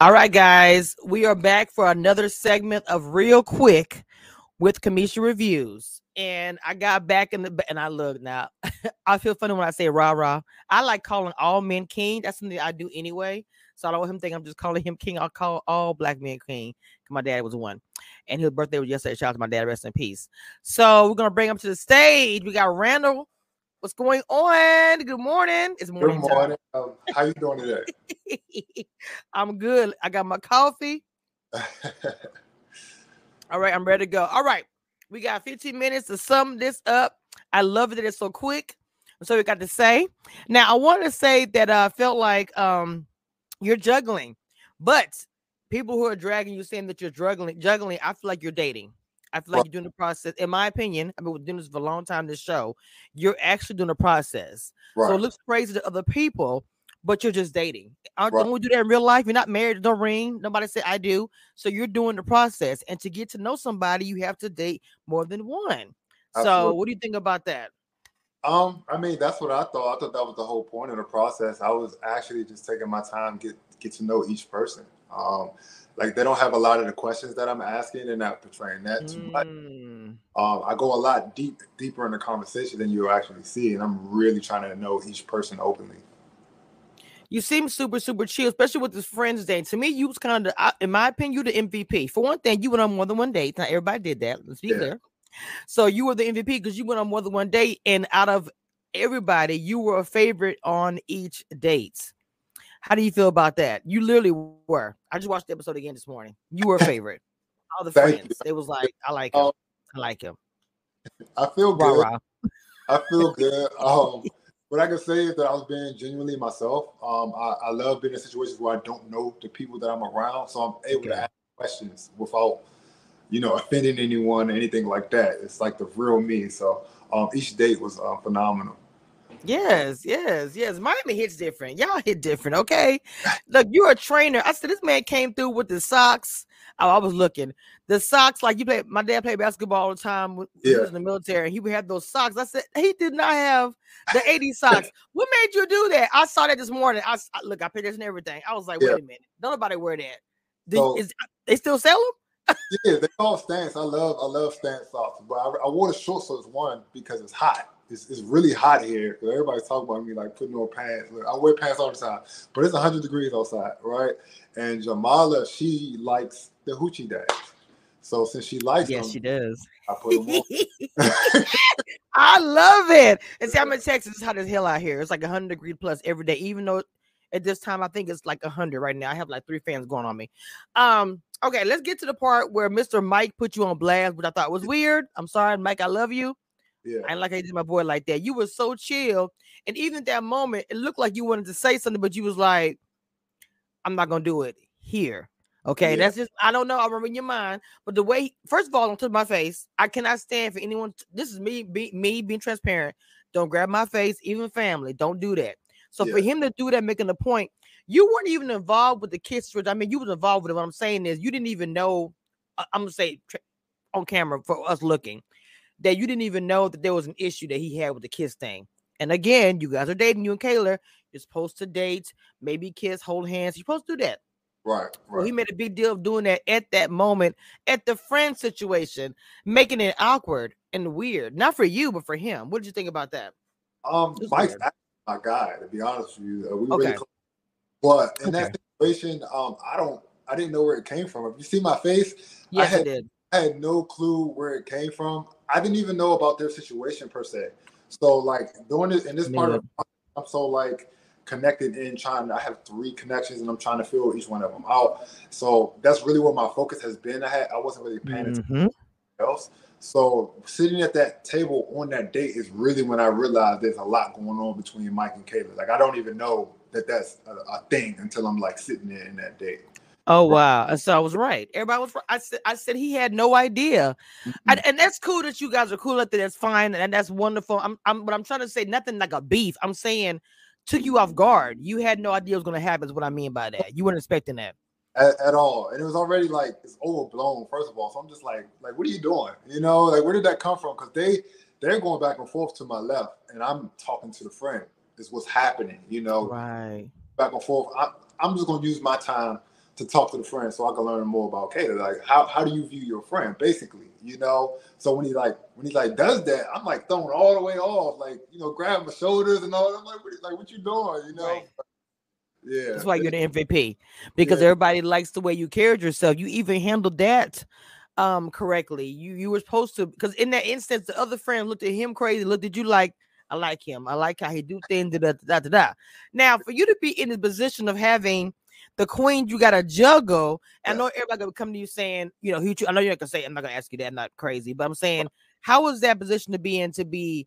All right, guys, we are back for another segment of Real Quick with Cameshia Reviews. And I got back in the and I look now. I feel funny when I say rah rah. I like calling all men king. That's something I do anyway. So I don't want him think I'm just calling him king. I'll call all black men king. My dad was one, and his birthday was yesterday. Shout out to my dad. Rest in peace. So we're gonna bring him to the stage. We got Randall What's going on? Good morning. It's morning. Good morning. Um, how you doing today? I'm good. I got my coffee. All right, I'm ready to go. All right, we got 15 minutes to sum this up. I love that it's so quick. So we got to say. Now I want to say that I felt like um you're juggling, but people who are dragging you saying that you're juggling, juggling, I feel like you're dating. I feel like you're doing the process. In my opinion, I've been doing this for a long time. This show, you're actually doing the process. Right. So it looks crazy to other people, but you're just dating. Aren't, right. Don't we do that in real life? You're not married. Don't ring. Nobody said I do. So you're doing the process, and to get to know somebody, you have to date more than one. Absolutely. So what do you think about that? Um, I mean, that's what I thought. I thought that was the whole point of the process. I was actually just taking my time get get to know each person. Um, like they don't have a lot of the questions that I'm asking. They're not portraying that too much. Mm. Um, I go a lot deep deeper in the conversation than you actually see, and I'm really trying to know each person openly. You seem super super chill, especially with this friends day. To me, you was kind of, in my opinion, you the MVP. For one thing, you went on more than one date. Not everybody did that. Let's be yeah. clear. So you were the MVP because you went on more than one date, and out of everybody, you were a favorite on each date. How do you feel about that? You literally were. I just watched the episode again this morning. You were a favorite. All the friends. You. It was like, I like him. Um, I like him. I feel good. Rah, rah. I feel good. Um, what I can say is that I was being genuinely myself. Um, I, I, love being in situations where I don't know the people that I'm around, so I'm able okay. to ask questions without, you know, offending anyone, or anything like that. It's like the real me. So um, each date was uh, phenomenal. Yes, yes, yes. Miami hits different. Y'all hit different. Okay. Look, you're a trainer. I said this man came through with the socks. Oh, I was looking. The socks, like you play, my dad played basketball all the time with yeah. he was in the military, and he would have those socks. I said he did not have the 80 socks. what made you do that? I saw that this morning. I, I look, I pictures and everything. I was like, yeah. wait a minute, don't nobody wear that. so, is, they still sell them? Yeah, they call stance. I love I love stance socks, but I, I wore the short socks one because it's hot it's, it's really hot here because everybody's talking about me like putting on pants. I wear pants all the time, but it's 100 degrees outside, right? And Jamala, she likes the hoochie dash. So since she likes yes, them, she does. I put them on. I love it. And see, I'm in Texas. It's hot as hell out here. It's like 100 degrees plus every day, even though at this time I think it's like 100 right now. I have like three fans going on me. Um, okay, let's get to the part where Mr. Mike put you on blast, which I thought was weird. I'm sorry, Mike. I love you. Yeah. I like I did my boy like that. You were so chill. And even that moment, it looked like you wanted to say something, but you was like, I'm not gonna do it here. Okay, yeah. that's just I don't know. I remember in your mind, but the way first of all, don't touch my face. I cannot stand for anyone. This is me, be, me being transparent. Don't grab my face, even family. Don't do that. So yeah. for him to do that, making the point, you weren't even involved with the kiss. I mean, you was involved with it. What I'm saying is, you didn't even know. I'm gonna say on camera for us looking that you didn't even know that there was an issue that he had with the kiss thing. And again, you guys are dating, you and Kayla. You're supposed to date, maybe kiss, hold hands. You're supposed to do that. Right, right. Well, he made a big deal of doing that at that moment, at the friend situation, making it awkward and weird. Not for you, but for him. What did you think about that? Um, Mike's my guy, to be honest with you. Uh, we okay. really close. But in okay. that situation, um, I don't I didn't know where it came from. If you see my face, yes, I, had, did. I had no clue where it came from. I didn't even know about their situation per se. So like doing this in this part of I'm so like connected in trying. I have three connections and I'm trying to fill each one of them out. So that's really where my focus has been. I had I wasn't really paying attention mm-hmm. else. So sitting at that table on that date is really when I realized there's a lot going on between Mike and Kayla. Like I don't even know that that's a, a thing until I'm like sitting there in that day. Oh wow! So I was right. Everybody was. Right. I said. I said he had no idea, mm-hmm. I, and that's cool that you guys are cool at that. That's fine, and that's wonderful. I'm. I'm. But I'm trying to say nothing like a beef. I'm saying took you off guard. You had no idea what was going to happen. Is what I mean by that. You weren't expecting that at, at, all, and it was already like it's overblown. First of all, so I'm just like, like, what are you doing? You know, like where did that come from? Because they they're going back and forth to my left, and I'm talking to the friend. Is what's happening. You know, right? Back and forth. I, I'm just going to use my time to talk to the friend so I can learn more about Kayla. Like, how, how do you view your friend, basically? You know. So when he like when he like does that, I'm like throwing all the way off, like you know, grabbing my shoulders and all. I'm like, what, like what you doing? You know. Right. Yeah. That's why you're the MVP because yeah. everybody likes the way you carried yourself. You even handled that um correctly. You you were supposed to because in that instance, the other friend looked at him crazy, looked at you like, I like him. I like how he do things. Da, da, da, da. Now, for you to be in the position of having the queen, you got to juggle. I know everybody gonna come to you saying, you know, who I know you're not gonna say. I'm not gonna ask you that. I'm not crazy, but I'm saying, how is that position to be in to be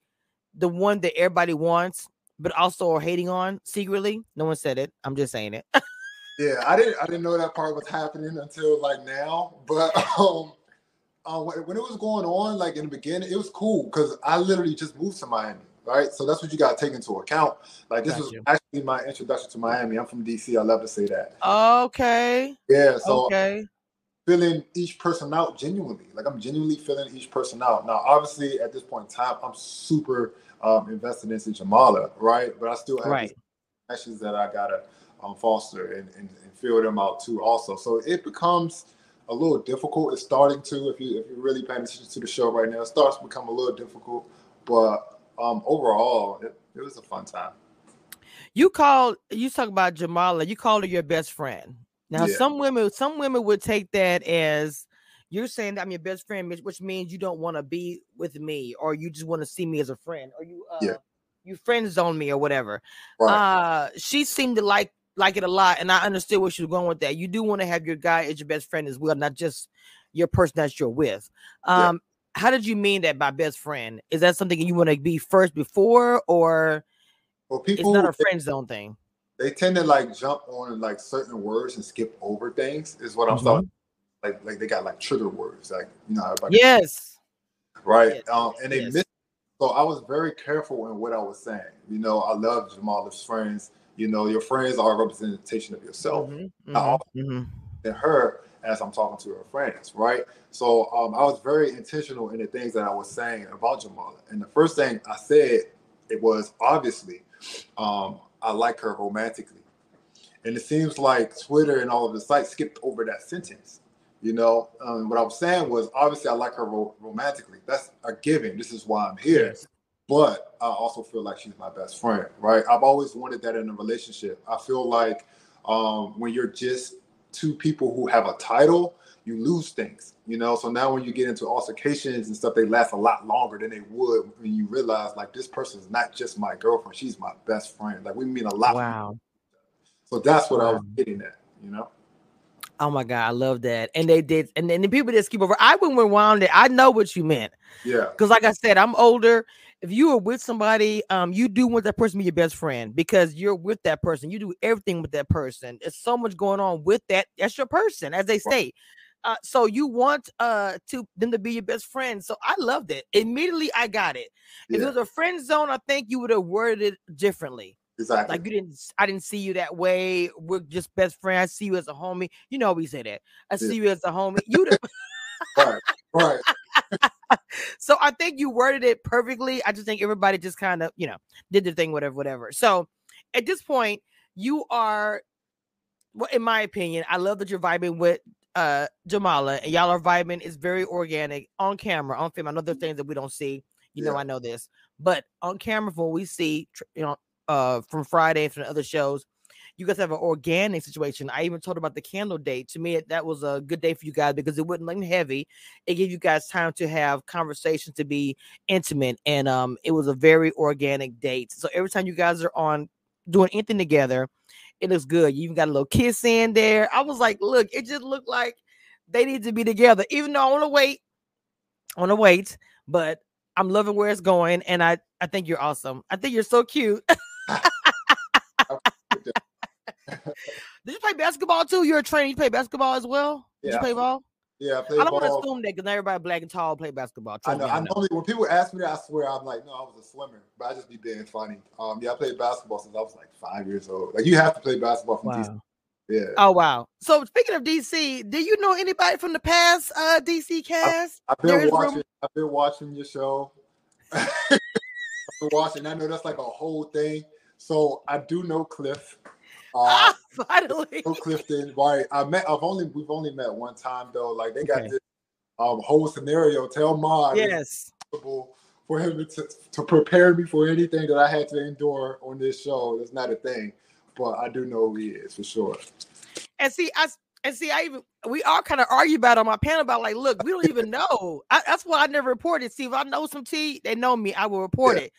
the one that everybody wants, but also are hating on secretly? No one said it. I'm just saying it. yeah, I didn't. I didn't know that part was happening until like now. But um, uh, when it was going on, like in the beginning, it was cool because I literally just moved to Miami right? So that's what you got to take into account. Like this Got was you. actually my introduction to Miami. I'm from DC. I love to say that. Okay. Yeah. So okay. Filling each person out genuinely, like I'm genuinely filling each person out. Now, obviously, at this point in time, I'm super um, invested into Jamala, right? But I still have right. connections that I gotta um, foster and, and, and fill them out too, also. So it becomes a little difficult. It's starting to, if you if you're really paying attention to the show right now, it starts to become a little difficult. But um, overall, it, it was a fun time. You called you talk about Jamala, you called her your best friend. Now, yeah. some women, some women would take that as you're saying that I'm your best friend, which means you don't want to be with me, or you just want to see me as a friend, or you uh, yeah. you friend zone me or whatever. Right. Uh, she seemed to like like it a lot, and I understood where she was going with that. You do want to have your guy as your best friend as well, not just your person that you're with. Um, how did you mean that by best friend? Is that something you want to be first before, or well, people, it's not a friend zone thing? They tend to like jump on like certain words and skip over things. Is what I'm mm-hmm. saying. Like, like they got like trigger words, like you know. Yes. Right. Yes. Um, and they yes. miss. So I was very careful in what I was saying. You know, I love Jamala's friends. You know, your friends are a representation of yourself. Mm-hmm. Mm-hmm. mm-hmm. And her, as I'm talking to her friends, right? So um, I was very intentional in the things that I was saying about Jamala. And the first thing I said, it was obviously, um, I like her romantically. And it seems like Twitter and all of the sites skipped over that sentence. You know, um, what I was saying was obviously I like her ro- romantically. That's a given. This is why I'm here. Yes. But I also feel like she's my best friend, right? I've always wanted that in a relationship. I feel like um, when you're just two people who have a title, you lose things, you know. So now when you get into altercations and stuff, they last a lot longer than they would when you realize like this person is not just my girlfriend, she's my best friend. Like we mean a lot. Wow. So that's what wow. I was getting at, you know. Oh my god, I love that. And they did, and then the people just skip over. I went rewound it. I know what you meant. Yeah. Because like I said, I'm older. If you are with somebody, um, you do want that person to be your best friend because you're with that person. You do everything with that person. There's so much going on with that. That's your person, as they say. Uh, so you want uh to them to be your best friend. So I loved it. Immediately I got it. Yeah. If it was a friend zone, I think you would have worded it differently. Exactly. Like you didn't, I didn't see you that way. We're just best friends. I see you as a homie. You know we say that. I see yeah. you as a homie. You. right. Right. so I think you worded it perfectly. I just think everybody just kind of, you know, did the thing, whatever, whatever. So at this point, you are, well, in my opinion, I love that you're vibing with uh Jamala and y'all are vibing. It's very organic on camera, on film. I know there's things that we don't see. You yeah. know, I know this, but on camera, from what we see, you know, uh from Friday and from the other shows. You guys have an organic situation. I even told about the candle date. To me, that was a good day for you guys because it wasn't like heavy. It gave you guys time to have conversations to be intimate, and um, it was a very organic date. So every time you guys are on doing anything together, it looks good. You even got a little kiss in there. I was like, look, it just looked like they need to be together. Even though I want to wait, want to wait, but I'm loving where it's going, and I I think you're awesome. I think you're so cute. Did you play basketball too? You're a trainer. You play basketball as well. Did yeah. you play ball? Yeah, I, I don't want to assume that because everybody black and tall play basketball. I know. I, know. Normally, when people ask me that, I swear I'm like, no, I was a swimmer, but I just be being funny. Um, yeah, I played basketball since I was like five years old. Like you have to play basketball from wow. DC. Yeah. Oh wow. So speaking of DC, do you know anybody from the past uh DC cast? I've, I've been watching. Room? I've been watching your show. I've been watching. I know that's like a whole thing. So I do know Cliff. Uh, Finally. Clifton, right? I met. I've only we've only met one time though. Like they got okay. this um, whole scenario. Tell mom. Yes. For him to, to prepare me for anything that I had to endure on this show, it's not a thing. But I do know who he is for sure. And see, I and see, I even we all kind of argue about on my panel about like, look, we don't even know. I, that's why I never reported. See, if I know some tea, they know me. I will report yeah. it.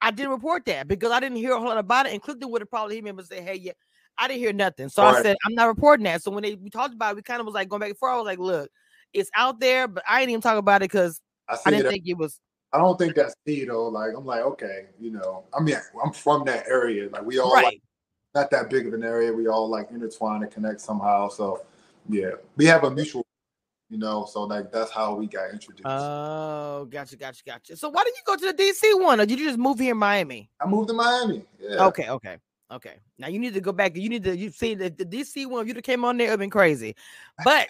I didn't report that because I didn't hear a whole lot about it. And Clifton would have probably hit me and say, "Hey, yeah, I didn't hear nothing." So I said, "I'm not reporting that." So when they we talked about it, we kind of was like going back and forth. I was like, "Look, it's out there, but I ain't even talk about it because I, I, didn't think it was." I don't think that's tea though. Like I'm like, okay, you know, I mean, I'm from that area. Like we all right. like, not that big of an area. We all like intertwine and connect somehow. So yeah, we have a mutual you know, so like that's how we got introduced. Oh, gotcha, gotcha, gotcha. So why did you go to the DC one, or did you just move here in Miami? I moved to Miami. Yeah. Okay, okay, okay. Now you need to go back. You need to you see the, the DC one. You'd have came on there, it'd been crazy. But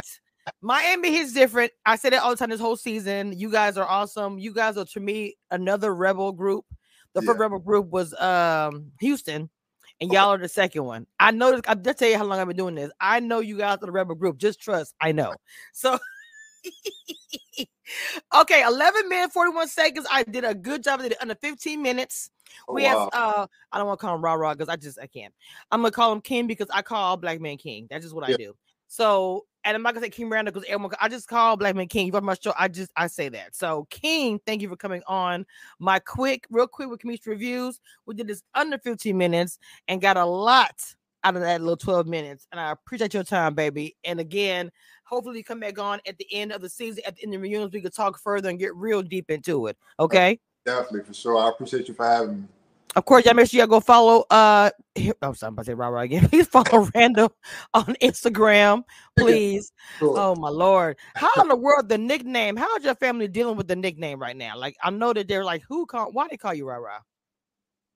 Miami is different. I said it all the time this whole season. You guys are awesome. You guys are to me another rebel group. The yeah. first rebel group was um Houston and y'all are the second one. I know. I'll tell you how long I've been doing this. I know you guys are the rebel group. Just trust. I know. So. okay, 11 minutes, 41 seconds. I did a good job. I did it under 15 minutes. Oh, we wow. have uh I don't want to call him rah rah because I just I can't. I'm gonna call him King because I call black man King. That's just what I do. So and I'm not gonna say King Miranda because everyone I just call Black Man King. You my show, I just I say that. So King, thank you for coming on my quick, real quick with Cameshia reviews. We did this under 15 minutes and got a lot out of that little 12 minutes. And I appreciate your time, baby. And again, hopefully come back on at the end of the season, at the end of the reunions, we could talk further and get real deep into it. Okay. Definitely for sure. I appreciate you for having me. Of course, y'all make sure y'all go follow. Uh, oh, sorry, I'm about to say right again. Please follow Randall on Instagram, please. Sure. Oh my lord, how in the world the nickname? How is your family dealing with the nickname right now? Like, I know that they're like, who call? Why they call you Rara?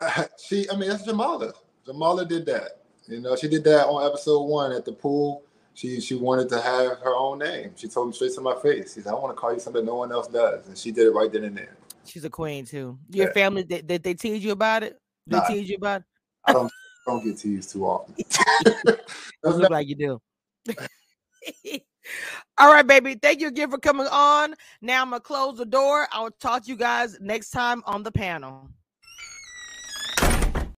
Uh, she, I mean, that's Jamala. Jamala did that. You know, she did that on episode one at the pool. She she wanted to have her own name. She told me straight to my face. She said, "I want to call you something no one else does," and she did it right then and there. She's a queen too. Your yeah. family did they, they, tease you about it? They nah, tease you about it? I don't don't get teased too often. look like you do. All right, baby. Thank you again for coming on. Now I'm gonna close the door. I will talk to you guys next time on the panel.